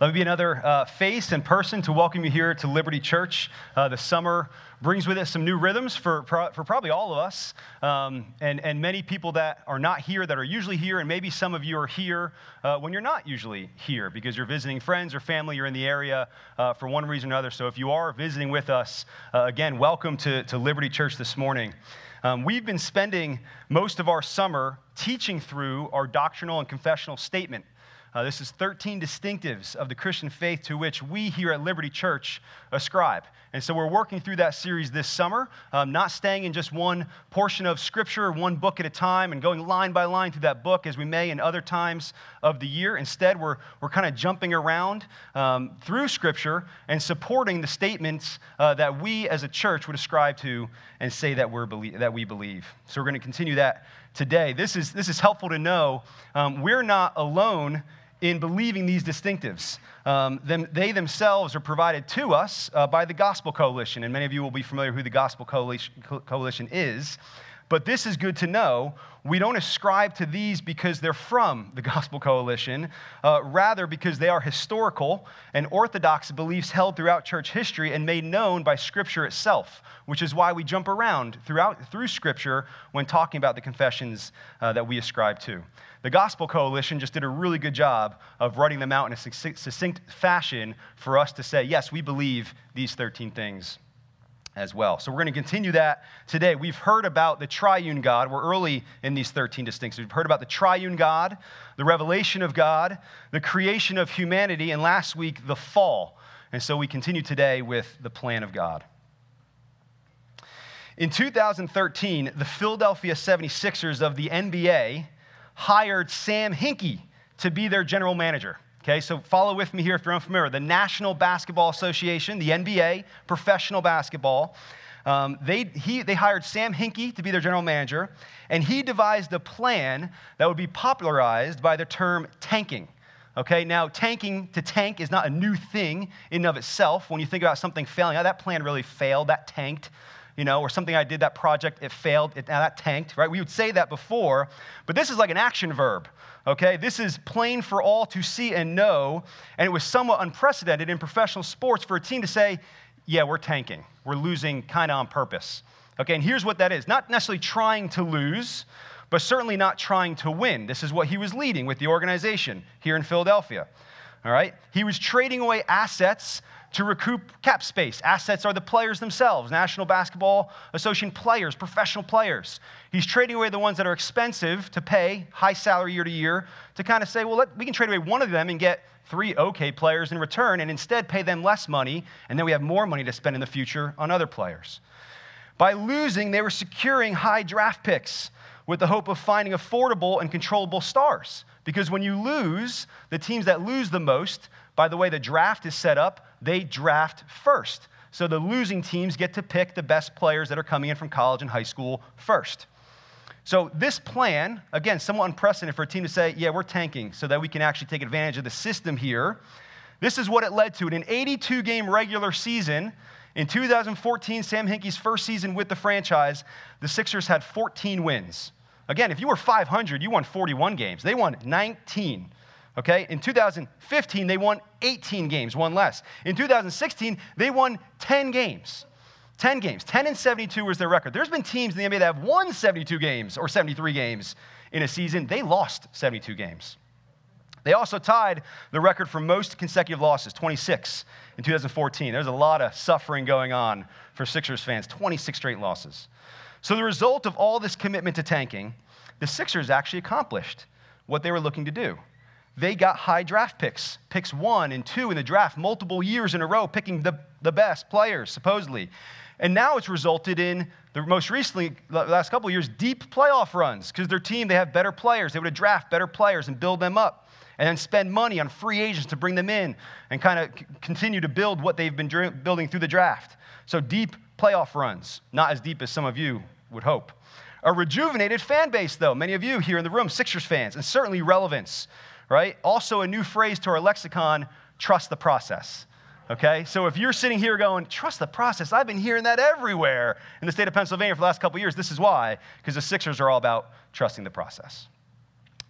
Let me be another uh, face and person to welcome you here to Liberty Church. Uh, the summer brings with it some new rhythms for, for probably all of us, um, and, and many people that are not here that are usually here, and maybe some of you are here uh, when you're not usually here because you're visiting friends or family, you're in the area uh, for one reason or another. So if you are visiting with us, uh, again, welcome to, to Liberty Church this morning. Um, we've been spending most of our summer teaching through our doctrinal and confessional statement. Uh, this is 13 distinctives of the Christian faith to which we here at Liberty Church ascribe. And so we're working through that series this summer, um, not staying in just one portion of Scripture, one book at a time, and going line by line through that book as we may in other times of the year. Instead, we're, we're kind of jumping around um, through Scripture and supporting the statements uh, that we as a church would ascribe to and say that, we're belie- that we believe. So we're going to continue that today. This is, this is helpful to know. Um, we're not alone in believing these distinctives. Um, them, they themselves are provided to us uh, by the Gospel Coalition, and many of you will be familiar who the Gospel Coalition, Coalition is. But this is good to know. We don't ascribe to these because they're from the Gospel Coalition, uh, rather, because they are historical and orthodox beliefs held throughout church history and made known by Scripture itself, which is why we jump around throughout, through Scripture when talking about the confessions uh, that we ascribe to. The Gospel Coalition just did a really good job of writing them out in a succinct fashion for us to say, yes, we believe these 13 things as well. So we're going to continue that today. We've heard about the triune God. We're early in these 13 distinctions. We've heard about the triune God, the revelation of God, the creation of humanity, and last week, the fall. And so we continue today with the plan of God. In 2013, the Philadelphia 76ers of the NBA hired Sam Hinkie to be their general manager. Okay, so follow with me here if you're unfamiliar. The National Basketball Association, the NBA, professional basketball, um, they, he, they hired Sam Hinkie to be their general manager, and he devised a plan that would be popularized by the term tanking. Okay, now tanking to tank is not a new thing in and of itself. When you think about something failing, oh, that plan really failed, that tanked you know, or something I did, that project, it failed, it, that tanked, right? We would say that before, but this is like an action verb, okay? This is plain for all to see and know, and it was somewhat unprecedented in professional sports for a team to say, yeah, we're tanking, we're losing kind of on purpose. Okay, and here's what that is not necessarily trying to lose, but certainly not trying to win. This is what he was leading with the organization here in Philadelphia. All right? He was trading away assets to recoup cap space. Assets are the players themselves, National Basketball Association players, professional players. He's trading away the ones that are expensive to pay, high salary year to year, to kind of say, well, let, we can trade away one of them and get three okay players in return, and instead pay them less money, and then we have more money to spend in the future on other players. By losing, they were securing high draft picks with the hope of finding affordable and controllable stars. Because when you lose, the teams that lose the most, by the way the draft is set up, they draft first. So the losing teams get to pick the best players that are coming in from college and high school first. So this plan, again, somewhat unprecedented for a team to say, yeah, we're tanking so that we can actually take advantage of the system here. This is what it led to. In an 82 game regular season, in 2014, Sam Hinkie's first season with the franchise, the Sixers had 14 wins. Again, if you were 500, you won 41 games. They won 19. Okay? In 2015, they won 18 games, one less. In 2016, they won 10 games. 10 games. 10 and 72 was their record. There's been teams in the NBA that have won 72 games or 73 games in a season. They lost 72 games. They also tied the record for most consecutive losses, 26 in 2014. There's a lot of suffering going on for Sixers fans, 26 straight losses. So, the result of all this commitment to tanking, the Sixers actually accomplished what they were looking to do they got high draft picks, picks one and two in the draft, multiple years in a row, picking the, the best players, supposedly. And now it's resulted in the most recently, last couple of years, deep playoff runs because their team, they have better players. They would have draft better players and build them up and then spend money on free agents to bring them in and kind of continue to build what they've been dr- building through the draft. So deep playoff runs, not as deep as some of you would hope. A rejuvenated fan base, though, many of you here in the room, Sixers fans, and certainly relevance right? Also, a new phrase to our lexicon trust the process. Okay? So if you're sitting here going, trust the process, I've been hearing that everywhere in the state of Pennsylvania for the last couple years. This is why, because the Sixers are all about trusting the process.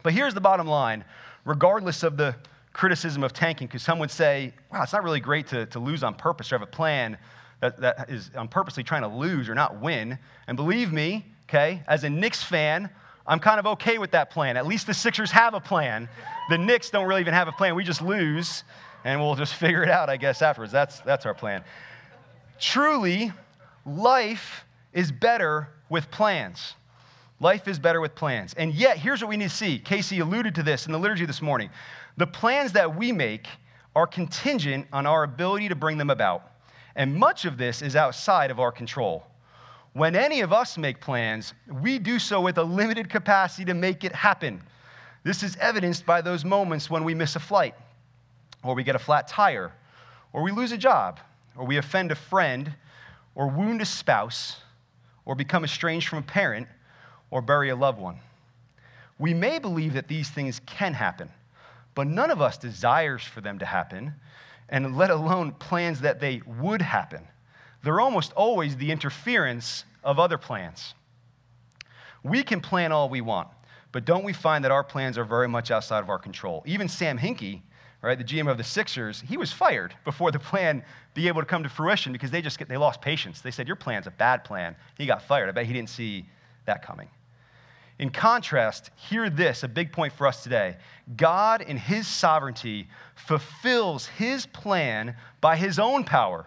But here's the bottom line regardless of the criticism of tanking because some would say, wow, it's not really great to, to lose on purpose or have a plan that, that is on purposely trying to lose or not win. And believe me, okay, as a Knicks fan, I'm kind of okay with that plan. At least the Sixers have a plan. The Knicks don't really even have a plan. We just lose and we'll just figure it out, I guess, afterwards. That's, that's our plan. Truly, life is better with plans. Life is better with plans. And yet, here's what we need to see. Casey alluded to this in the liturgy this morning. The plans that we make are contingent on our ability to bring them about. And much of this is outside of our control. When any of us make plans, we do so with a limited capacity to make it happen. This is evidenced by those moments when we miss a flight, or we get a flat tire, or we lose a job, or we offend a friend, or wound a spouse, or become estranged from a parent, or bury a loved one. We may believe that these things can happen, but none of us desires for them to happen, and let alone plans that they would happen. They're almost always the interference of other plans. We can plan all we want, but don't we find that our plans are very much outside of our control? Even Sam Hinkie, right, the GM of the Sixers, he was fired before the plan be able to come to fruition because they just get, they lost patience. They said, Your plan's a bad plan. He got fired. I bet he didn't see that coming. In contrast, hear this a big point for us today. God, in His sovereignty, fulfills His plan by His own power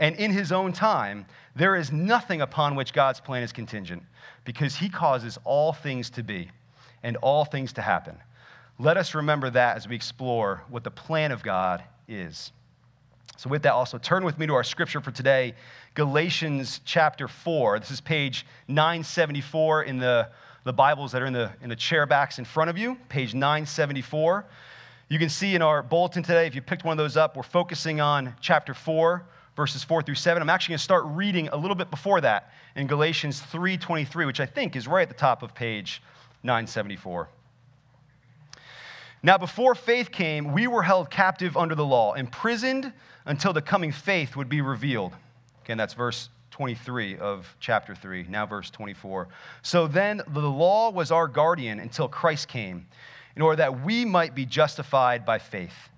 and in His own time. There is nothing upon which God's plan is contingent because He causes all things to be and all things to happen. Let us remember that as we explore what the plan of God is. So, with that, also turn with me to our scripture for today, Galatians chapter 4. This is page 974 in the the Bibles that are in the, in the chair backs in front of you, page 974. You can see in our bulletin today, if you picked one of those up, we're focusing on chapter 4, verses 4 through 7. I'm actually going to start reading a little bit before that in Galatians 3:23, which I think is right at the top of page 974. Now, before faith came, we were held captive under the law, imprisoned until the coming faith would be revealed. Again, that's verse 23 of chapter 3, now verse 24. So then the law was our guardian until Christ came, in order that we might be justified by faith.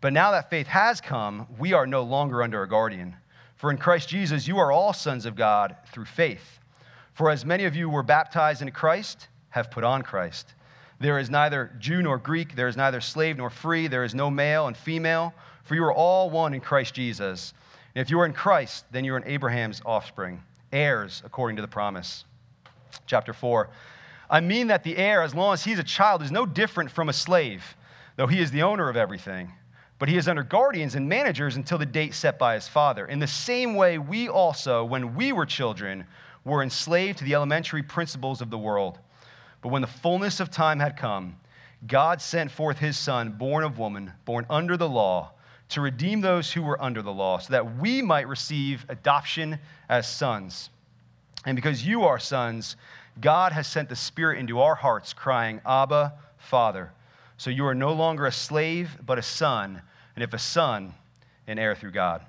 But now that faith has come, we are no longer under a guardian. For in Christ Jesus, you are all sons of God through faith. For as many of you were baptized into Christ, have put on Christ. There is neither Jew nor Greek, there is neither slave nor free, there is no male and female, for you are all one in Christ Jesus. And If you are in Christ, then you are in Abraham's offspring, heirs according to the promise. Chapter 4. I mean that the heir, as long as he's a child, is no different from a slave, though he is the owner of everything. But he is under guardians and managers until the date set by his father. In the same way, we also, when we were children, were enslaved to the elementary principles of the world. But when the fullness of time had come, God sent forth his son, born of woman, born under the law to redeem those who were under the law, so that we might receive adoption as sons. And because you are sons, God has sent the Spirit into our hearts, crying, Abba, Father. So you are no longer a slave, but a son, and if a son, an heir through God.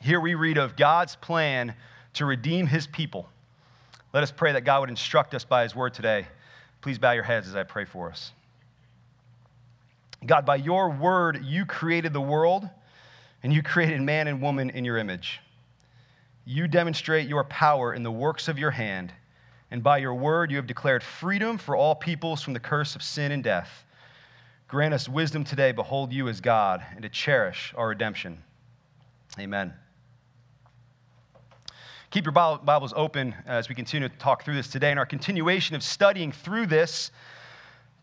Here we read of God's plan to redeem his people. Let us pray that God would instruct us by his word today. Please bow your heads as I pray for us. God, by your word, you created the world and you created man and woman in your image. You demonstrate your power in the works of your hand, and by your word, you have declared freedom for all peoples from the curse of sin and death. Grant us wisdom today, behold you as God, and to cherish our redemption. Amen. Keep your Bibles open as we continue to talk through this today. In our continuation of studying through this,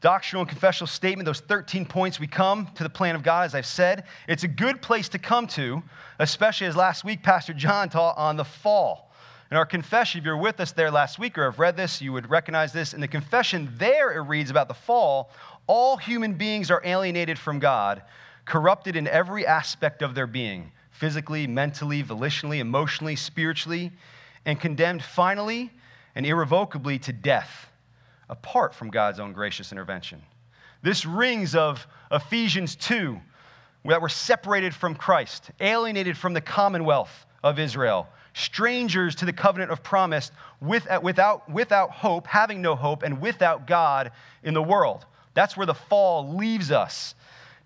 doctrinal and confessional statement, those 13 points, we come to the plan of God, as I've said. It's a good place to come to, especially as last week Pastor John taught on the fall. In our confession, if you're with us there last week or have read this, you would recognize this. In the confession, there it reads about the fall all human beings are alienated from God, corrupted in every aspect of their being physically, mentally, volitionally, emotionally, spiritually, and condemned finally and irrevocably to death apart from God's own gracious intervention. This rings of Ephesians 2, that we're separated from Christ, alienated from the commonwealth of Israel, strangers to the covenant of promise, without, without hope, having no hope, and without God in the world. That's where the fall leaves us.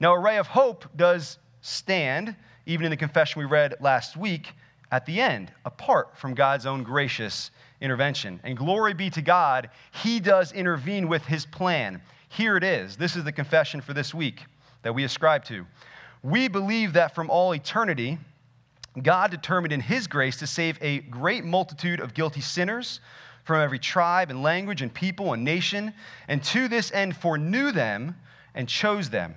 Now, a ray of hope does stand, even in the confession we read last week, at the end, apart from God's own gracious intervention. And glory be to God, He does intervene with His plan. Here it is. This is the confession for this week that we ascribe to. We believe that from all eternity, God determined in His grace to save a great multitude of guilty sinners from every tribe and language and people and nation, and to this end foreknew them and chose them.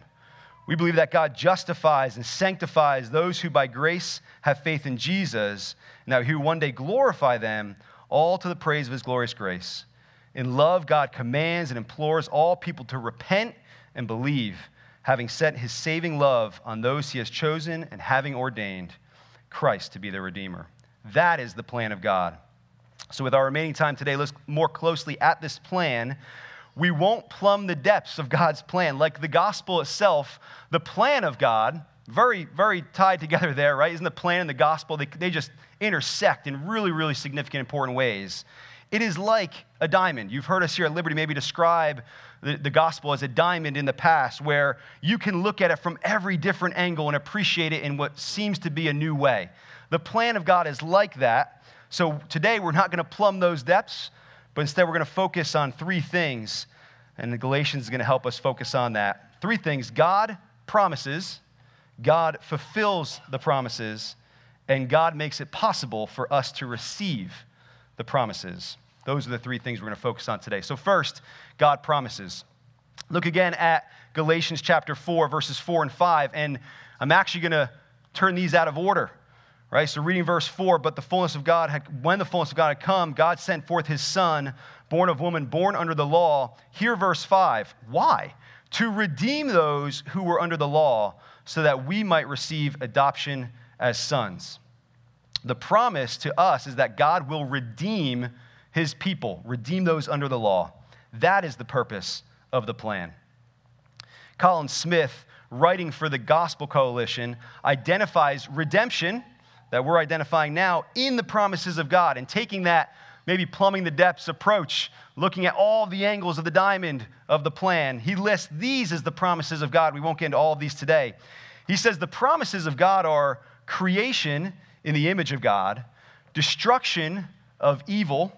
We believe that God justifies and sanctifies those who by grace have faith in Jesus, and that He will one day glorify them, all to the praise of His glorious grace. In love, God commands and implores all people to repent and believe, having set His saving love on those He has chosen and having ordained Christ to be their Redeemer. That is the plan of God. So, with our remaining time today, let's more closely at this plan. We won't plumb the depths of God's plan. Like the gospel itself, the plan of God, very, very tied together there, right? Isn't the plan and the gospel, they, they just intersect in really, really significant, important ways. It is like a diamond. You've heard us here at Liberty maybe describe the, the gospel as a diamond in the past, where you can look at it from every different angle and appreciate it in what seems to be a new way. The plan of God is like that. So today we're not going to plumb those depths, but instead we're going to focus on three things. And the Galatians is going to help us focus on that. Three things God promises, God fulfills the promises, and God makes it possible for us to receive the promises. Those are the three things we're going to focus on today. So, first, God promises. Look again at Galatians chapter 4, verses 4 and 5. And I'm actually going to turn these out of order. Right? So, reading verse 4, but the fullness of God, had, when the fullness of God had come, God sent forth his son, born of woman, born under the law. Here, verse 5. Why? To redeem those who were under the law, so that we might receive adoption as sons. The promise to us is that God will redeem his people, redeem those under the law. That is the purpose of the plan. Colin Smith, writing for the Gospel Coalition, identifies redemption that we're identifying now in the promises of God and taking that maybe plumbing the depths approach, looking at all the angles of the diamond of the plan. He lists these as the promises of God. We won't get into all of these today. He says the promises of God are creation in the image of God, destruction of evil,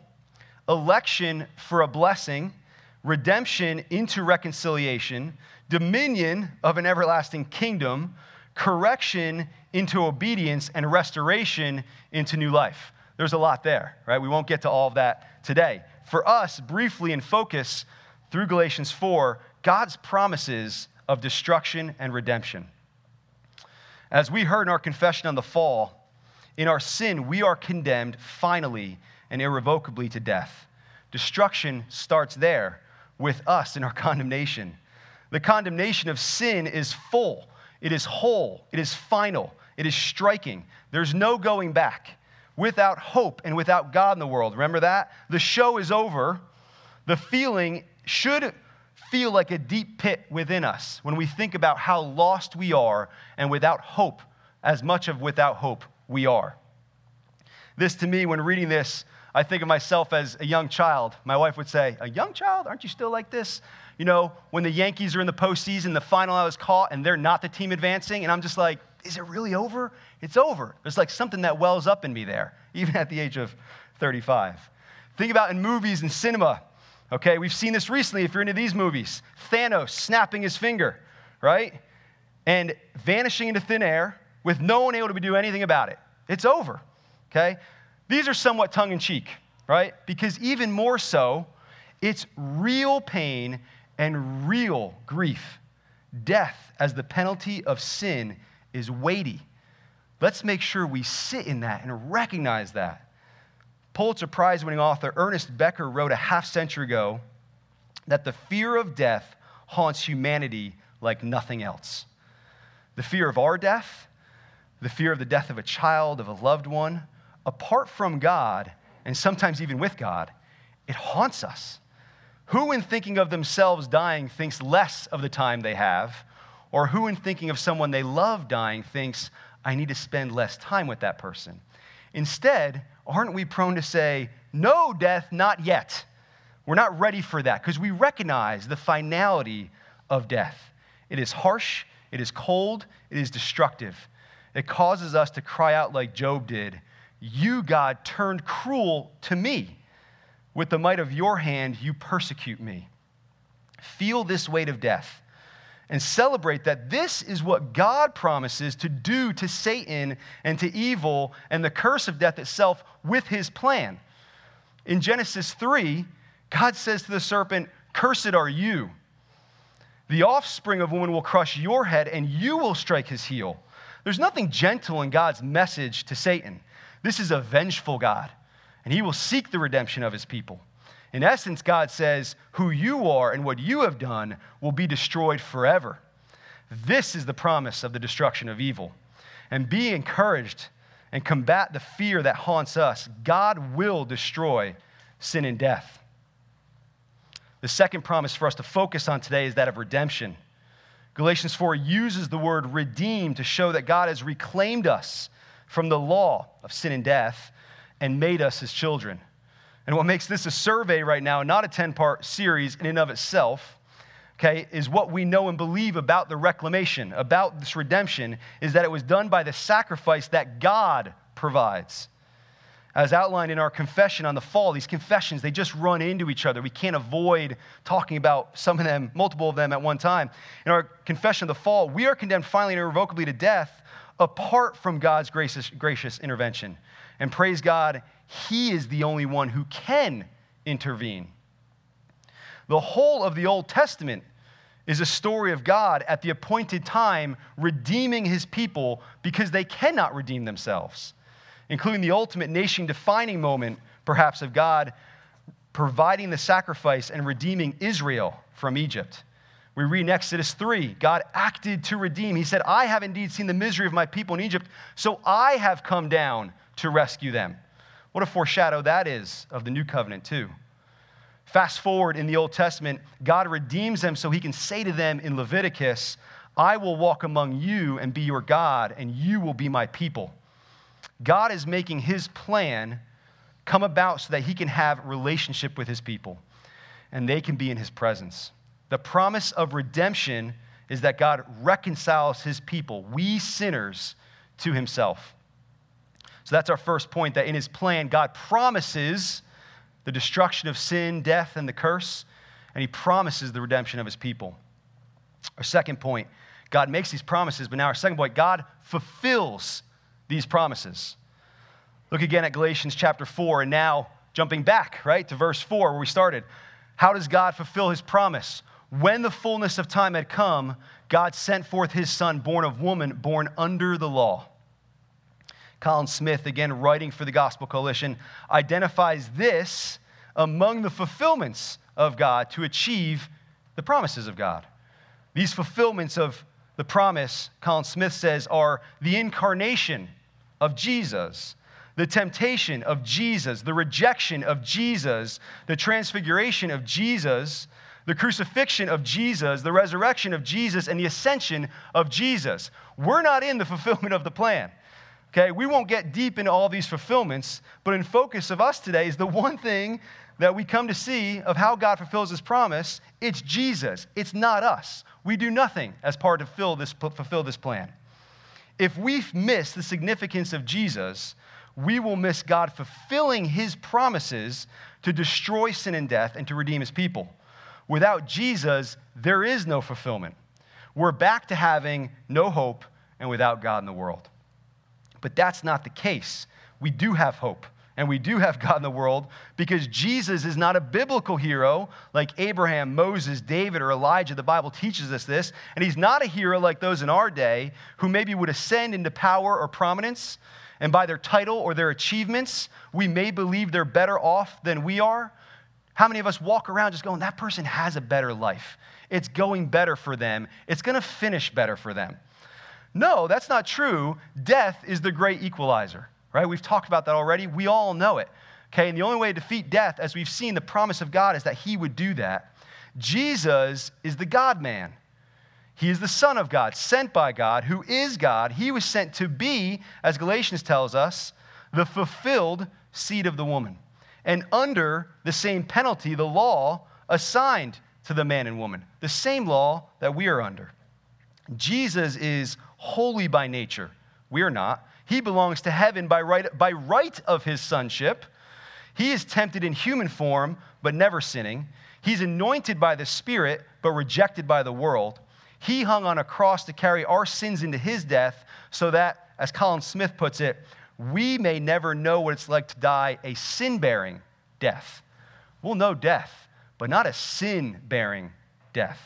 election for a blessing, redemption into reconciliation, dominion of an everlasting kingdom, correction into obedience, and restoration into new life. There's a lot there, right? We won't get to all of that today. For us, briefly in focus through Galatians 4, God's promises of destruction and redemption. As we heard in our confession on the fall, in our sin, we are condemned finally and irrevocably to death. Destruction starts there with us in our condemnation. The condemnation of sin is full, it is whole, it is final, it is striking. There's no going back. Without hope and without God in the world, remember that? The show is over. The feeling should feel like a deep pit within us when we think about how lost we are and without hope, as much of without hope we are. This, to me, when reading this, I think of myself as a young child. My wife would say, A young child? Aren't you still like this? You know, when the Yankees are in the postseason, the final I was caught, and they're not the team advancing, and I'm just like, Is it really over? It's over. There's like something that wells up in me there, even at the age of 35. Think about in movies and cinema. Okay, we've seen this recently if you're into these movies. Thanos snapping his finger, right? And vanishing into thin air with no one able to do anything about it. It's over. Okay? These are somewhat tongue in cheek, right? Because even more so, it's real pain and real grief. Death as the penalty of sin is weighty. Let's make sure we sit in that and recognize that. Pulitzer Prize winning author Ernest Becker wrote a half century ago that the fear of death haunts humanity like nothing else. The fear of our death, the fear of the death of a child, of a loved one, apart from God, and sometimes even with God, it haunts us. Who, in thinking of themselves dying, thinks less of the time they have? Or who, in thinking of someone they love dying, thinks, I need to spend less time with that person? Instead, aren't we prone to say, No, death, not yet? We're not ready for that because we recognize the finality of death. It is harsh, It is cold, it is destructive. It causes us to cry out like Job did You, God, turned cruel to me. With the might of your hand, you persecute me. Feel this weight of death and celebrate that this is what God promises to do to Satan and to evil and the curse of death itself with his plan. In Genesis 3, God says to the serpent, Cursed are you. The offspring of woman will crush your head, and you will strike his heel. There's nothing gentle in God's message to Satan. This is a vengeful God, and he will seek the redemption of his people. In essence, God says, Who you are and what you have done will be destroyed forever. This is the promise of the destruction of evil. And be encouraged and combat the fear that haunts us. God will destroy sin and death. The second promise for us to focus on today is that of redemption. Galatians 4 uses the word redeem to show that God has reclaimed us from the law of sin and death and made us his children. And what makes this a survey right now, not a 10 part series in and of itself, okay, is what we know and believe about the reclamation, about this redemption, is that it was done by the sacrifice that God provides as outlined in our confession on the fall, these confessions, they just run into each other. We can't avoid talking about some of them, multiple of them at one time. In our confession of the fall, we are condemned finally and irrevocably to death apart from God's gracious, gracious intervention. And praise God, He is the only one who can intervene. The whole of the Old Testament is a story of God at the appointed time redeeming His people because they cannot redeem themselves including the ultimate nation defining moment, perhaps, of God providing the sacrifice and redeeming Israel from Egypt. We read in Exodus 3 God acted to redeem. He said, I have indeed seen the misery of my people in Egypt, so I have come down to rescue them. What a foreshadow that is of the new covenant, too. Fast forward in the Old Testament, God redeems them so he can say to them in Leviticus, I will walk among you and be your God, and you will be my people. God is making his plan come about so that he can have relationship with his people and they can be in his presence. The promise of redemption is that God reconciles his people, we sinners, to himself. So that's our first point that in his plan, God promises the destruction of sin, death, and the curse, and he promises the redemption of his people. Our second point, God makes these promises, but now our second point, God fulfills these promises. Look again at Galatians chapter 4, and now jumping back, right, to verse 4 where we started. How does God fulfill his promise? When the fullness of time had come, God sent forth his son, born of woman, born under the law. Colin Smith, again writing for the Gospel Coalition, identifies this among the fulfillments of God to achieve the promises of God. These fulfillments of the promise, Colin Smith says, are the incarnation of Jesus, the temptation of Jesus, the rejection of Jesus, the transfiguration of Jesus, the crucifixion of Jesus, the resurrection of Jesus, and the ascension of Jesus. We're not in the fulfillment of the plan. Okay, we won't get deep into all these fulfillments, but in focus of us today is the one thing that we come to see of how God fulfills his promise. It's Jesus, it's not us. We do nothing as part to fulfill this, fulfill this plan. If we miss the significance of Jesus, we will miss God fulfilling his promises to destroy sin and death and to redeem his people. Without Jesus, there is no fulfillment. We're back to having no hope and without God in the world. But that's not the case. We do have hope and we do have God in the world because Jesus is not a biblical hero like Abraham, Moses, David, or Elijah. The Bible teaches us this. And he's not a hero like those in our day who maybe would ascend into power or prominence. And by their title or their achievements, we may believe they're better off than we are. How many of us walk around just going, that person has a better life? It's going better for them, it's going to finish better for them. No, that's not true. Death is the great equalizer right? We've talked about that already. We all know it. Okay, and the only way to defeat death, as we've seen, the promise of God is that He would do that. Jesus is the God man. He is the Son of God, sent by God, who is God. He was sent to be, as Galatians tells us, the fulfilled seed of the woman. And under the same penalty, the law assigned to the man and woman, the same law that we are under. Jesus is holy by nature. We are not. He belongs to heaven by right, by right of his sonship. He is tempted in human form, but never sinning. He's anointed by the Spirit, but rejected by the world. He hung on a cross to carry our sins into his death, so that, as Colin Smith puts it, we may never know what it's like to die a sin bearing death. We'll know death, but not a sin bearing death.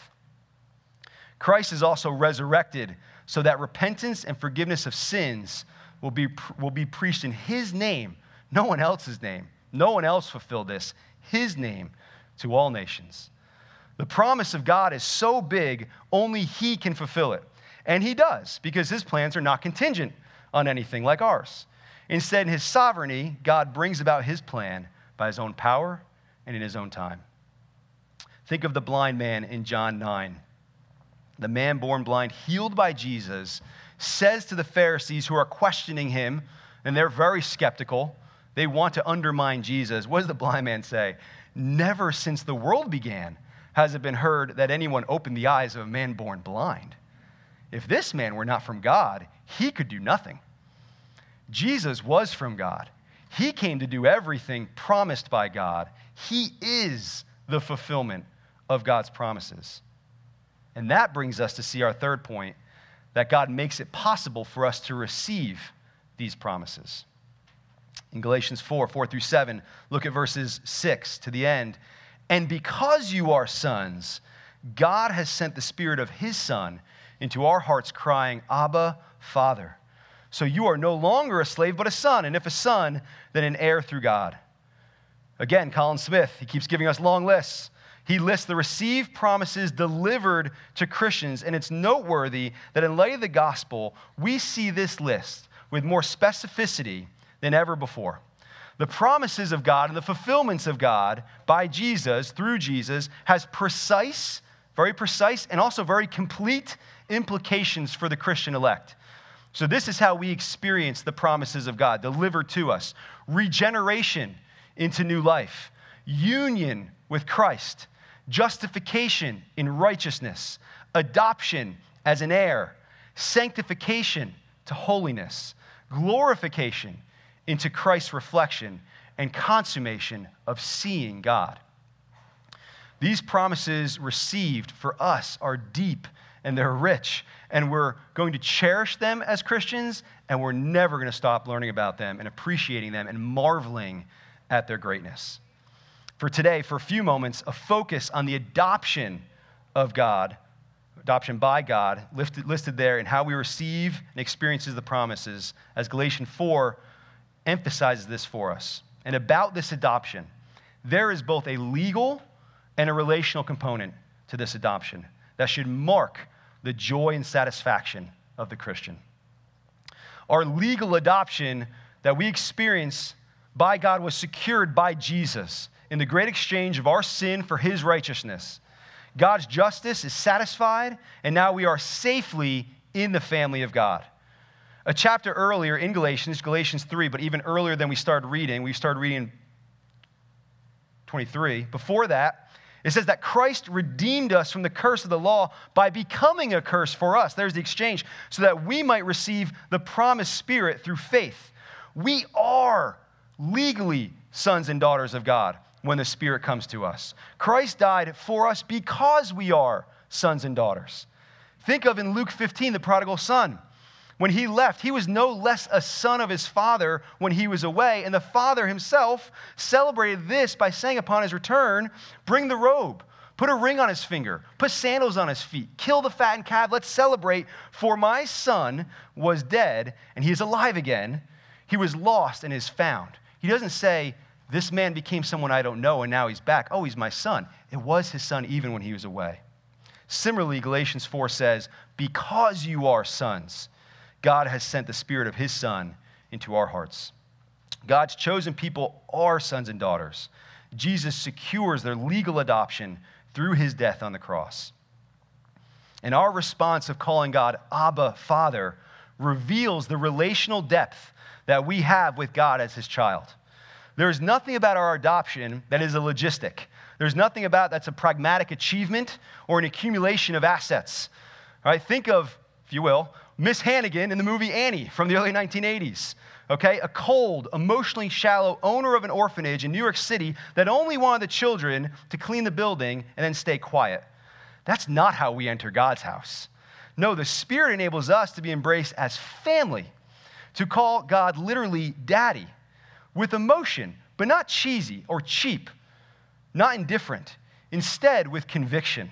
Christ is also resurrected so that repentance and forgiveness of sins will be, will be preached in his name, no one else's name. No one else fulfilled this, his name to all nations. The promise of God is so big, only he can fulfill it. And he does, because his plans are not contingent on anything like ours. Instead, in his sovereignty, God brings about his plan by his own power and in his own time. Think of the blind man in John 9. The man born blind, healed by Jesus, says to the Pharisees who are questioning him, and they're very skeptical, they want to undermine Jesus. What does the blind man say? Never since the world began has it been heard that anyone opened the eyes of a man born blind. If this man were not from God, he could do nothing. Jesus was from God. He came to do everything promised by God. He is the fulfillment of God's promises. And that brings us to see our third point that God makes it possible for us to receive these promises. In Galatians 4 4 through 7, look at verses 6 to the end. And because you are sons, God has sent the Spirit of His Son into our hearts, crying, Abba, Father. So you are no longer a slave, but a son. And if a son, then an heir through God. Again, Colin Smith, he keeps giving us long lists. He lists the received promises delivered to Christians, and it's noteworthy that in light of the gospel, we see this list with more specificity than ever before. The promises of God and the fulfillments of God by Jesus, through Jesus, has precise, very precise, and also very complete implications for the Christian elect. So, this is how we experience the promises of God delivered to us regeneration into new life, union with Christ, justification in righteousness, adoption as an heir, sanctification to holiness, glorification into Christ's reflection, and consummation of seeing God. These promises received for us are deep and they're rich, and we're going to cherish them as Christians, and we're never going to stop learning about them and appreciating them and marveling at their greatness. For today, for a few moments, a focus on the adoption of God, adoption by God, listed, listed there, and how we receive and experiences the promises, as Galatians 4 emphasizes this for us. And about this adoption, there is both a legal and a relational component to this adoption that should mark the joy and satisfaction of the Christian. Our legal adoption that we experience by God was secured by Jesus in the great exchange of our sin for his righteousness. God's justice is satisfied, and now we are safely in the family of God. A chapter earlier in Galatians, Galatians 3, but even earlier than we started reading, we started reading 23. Before that, it says that Christ redeemed us from the curse of the law by becoming a curse for us. There's the exchange, so that we might receive the promised Spirit through faith. We are legally sons and daughters of God when the Spirit comes to us. Christ died for us because we are sons and daughters. Think of in Luke 15 the prodigal son. When he left, he was no less a son of his father when he was away. And the father himself celebrated this by saying upon his return, Bring the robe, put a ring on his finger, put sandals on his feet, kill the fattened calf, let's celebrate. For my son was dead and he is alive again. He was lost and is found. He doesn't say, This man became someone I don't know and now he's back. Oh, he's my son. It was his son even when he was away. Similarly, Galatians 4 says, Because you are sons, God has sent the Spirit of His Son into our hearts. God's chosen people are sons and daughters. Jesus secures their legal adoption through his death on the cross. And our response of calling God Abba, Father, reveals the relational depth that we have with God as his child. There's nothing about our adoption that is a logistic. There's nothing about that's a pragmatic achievement or an accumulation of assets. Right? Think of, if you will, Miss Hannigan in the movie Annie from the early 1980s. Okay, a cold, emotionally shallow owner of an orphanage in New York City that only wanted the children to clean the building and then stay quiet. That's not how we enter God's house. No, the Spirit enables us to be embraced as family, to call God literally daddy, with emotion, but not cheesy or cheap, not indifferent. Instead, with conviction,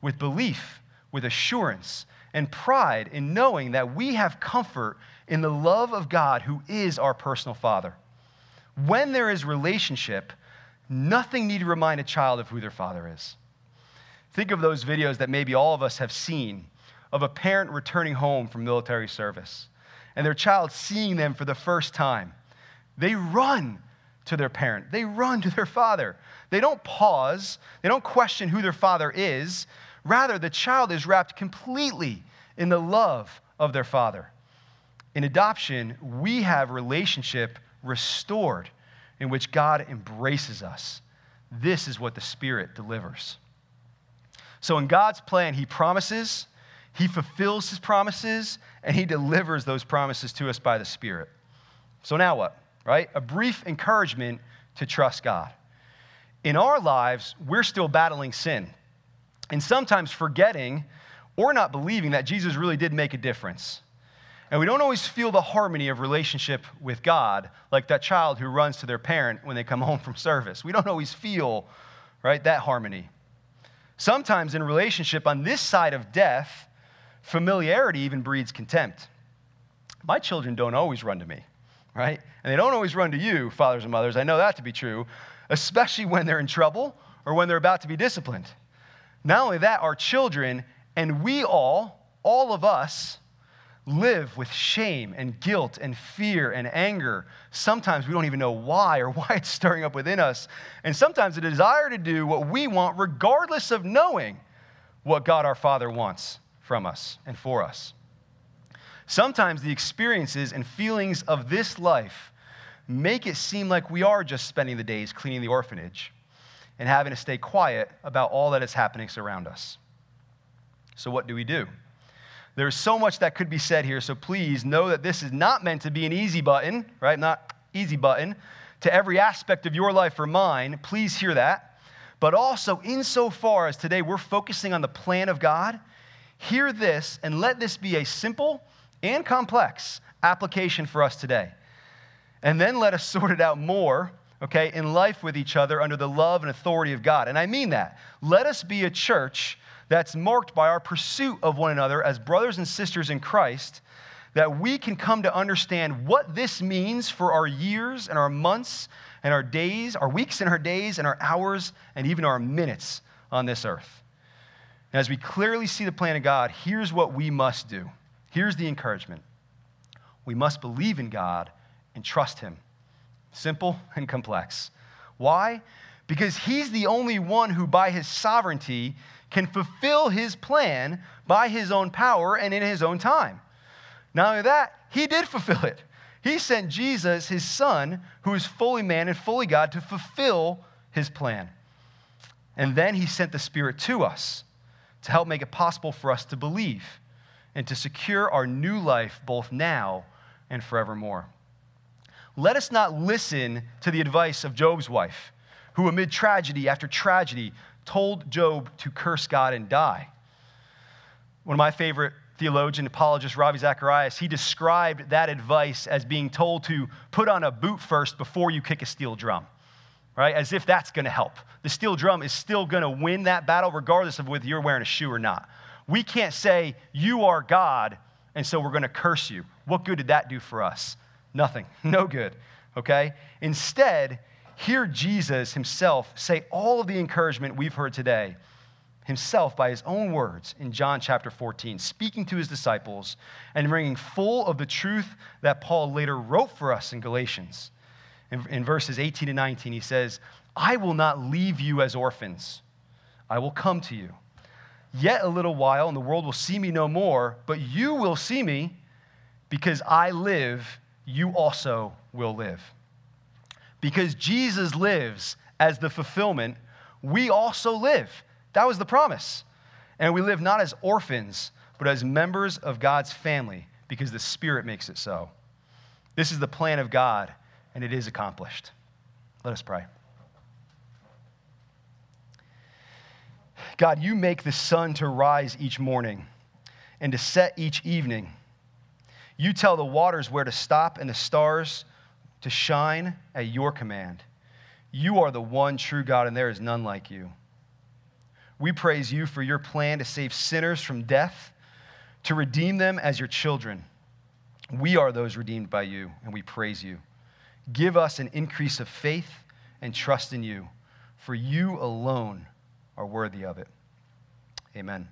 with belief, with assurance, and pride in knowing that we have comfort in the love of God who is our personal Father. When there is relationship, nothing need to remind a child of who their father is. Think of those videos that maybe all of us have seen of a parent returning home from military service and their child seeing them for the first time. They run to their parent, they run to their father. They don't pause, they don't question who their father is. Rather, the child is wrapped completely in the love of their father. In adoption, we have relationship restored in which God embraces us. This is what the Spirit delivers. So, in God's plan, He promises, He fulfills His promises, and He delivers those promises to us by the Spirit. So, now what? Right? A brief encouragement to trust God. In our lives, we're still battling sin and sometimes forgetting or not believing that Jesus really did make a difference. And we don't always feel the harmony of relationship with God like that child who runs to their parent when they come home from service. We don't always feel, right, that harmony. Sometimes in relationship on this side of death, familiarity even breeds contempt. My children don't always run to me, right? And they don't always run to you, fathers and mothers. I know that to be true, especially when they're in trouble or when they're about to be disciplined. Not only that, our children and we all, all of us, live with shame and guilt and fear and anger. Sometimes we don't even know why or why it's stirring up within us. And sometimes a desire to do what we want, regardless of knowing what God our Father wants from us and for us. Sometimes the experiences and feelings of this life make it seem like we are just spending the days cleaning the orphanage and having to stay quiet about all that is happening around us. So, what do we do? There's so much that could be said here, so please know that this is not meant to be an easy button, right? Not easy button to every aspect of your life or mine. Please hear that. But also, insofar as today we're focusing on the plan of God, hear this and let this be a simple and complex application for us today. And then let us sort it out more okay, in life with each other under the love and authority of God. And I mean that. Let us be a church that's marked by our pursuit of one another as brothers and sisters in Christ, that we can come to understand what this means for our years and our months and our days, our weeks and our days and our hours and even our minutes on this earth. And as we clearly see the plan of God, here's what we must do. Here's the encouragement we must believe in God and trust Him. Simple and complex. Why? Because He's the only one who, by His sovereignty, can fulfill his plan by his own power and in his own time. Not only that, he did fulfill it. He sent Jesus, his son, who is fully man and fully God, to fulfill his plan. And then he sent the Spirit to us to help make it possible for us to believe and to secure our new life both now and forevermore. Let us not listen to the advice of Job's wife, who, amid tragedy after tragedy, told Job to curse God and die. One of my favorite theologian, apologist, Ravi Zacharias, he described that advice as being told to put on a boot first before you kick a steel drum, right? As if that's going to help. The steel drum is still going to win that battle regardless of whether you're wearing a shoe or not. We can't say, You are God, and so we're going to curse you. What good did that do for us? Nothing. No good, okay? Instead, hear Jesus himself say all of the encouragement we've heard today, himself by his own words in John chapter 14, speaking to his disciples and bringing full of the truth that Paul later wrote for us in Galatians. In, in verses 18 and 19, he says, I will not leave you as orphans, I will come to you. Yet a little while, and the world will see me no more, but you will see me because I live, you also will live. Because Jesus lives as the fulfillment, we also live. That was the promise. And we live not as orphans, but as members of God's family because the Spirit makes it so. This is the plan of God, and it is accomplished. Let us pray. God, you make the sun to rise each morning and to set each evening. You tell the waters where to stop and the stars to shine at your command. You are the one true God, and there is none like you. We praise you for your plan to save sinners from death, to redeem them as your children. We are those redeemed by you, and we praise you. Give us an increase of faith and trust in you, for you alone are worthy of it. Amen.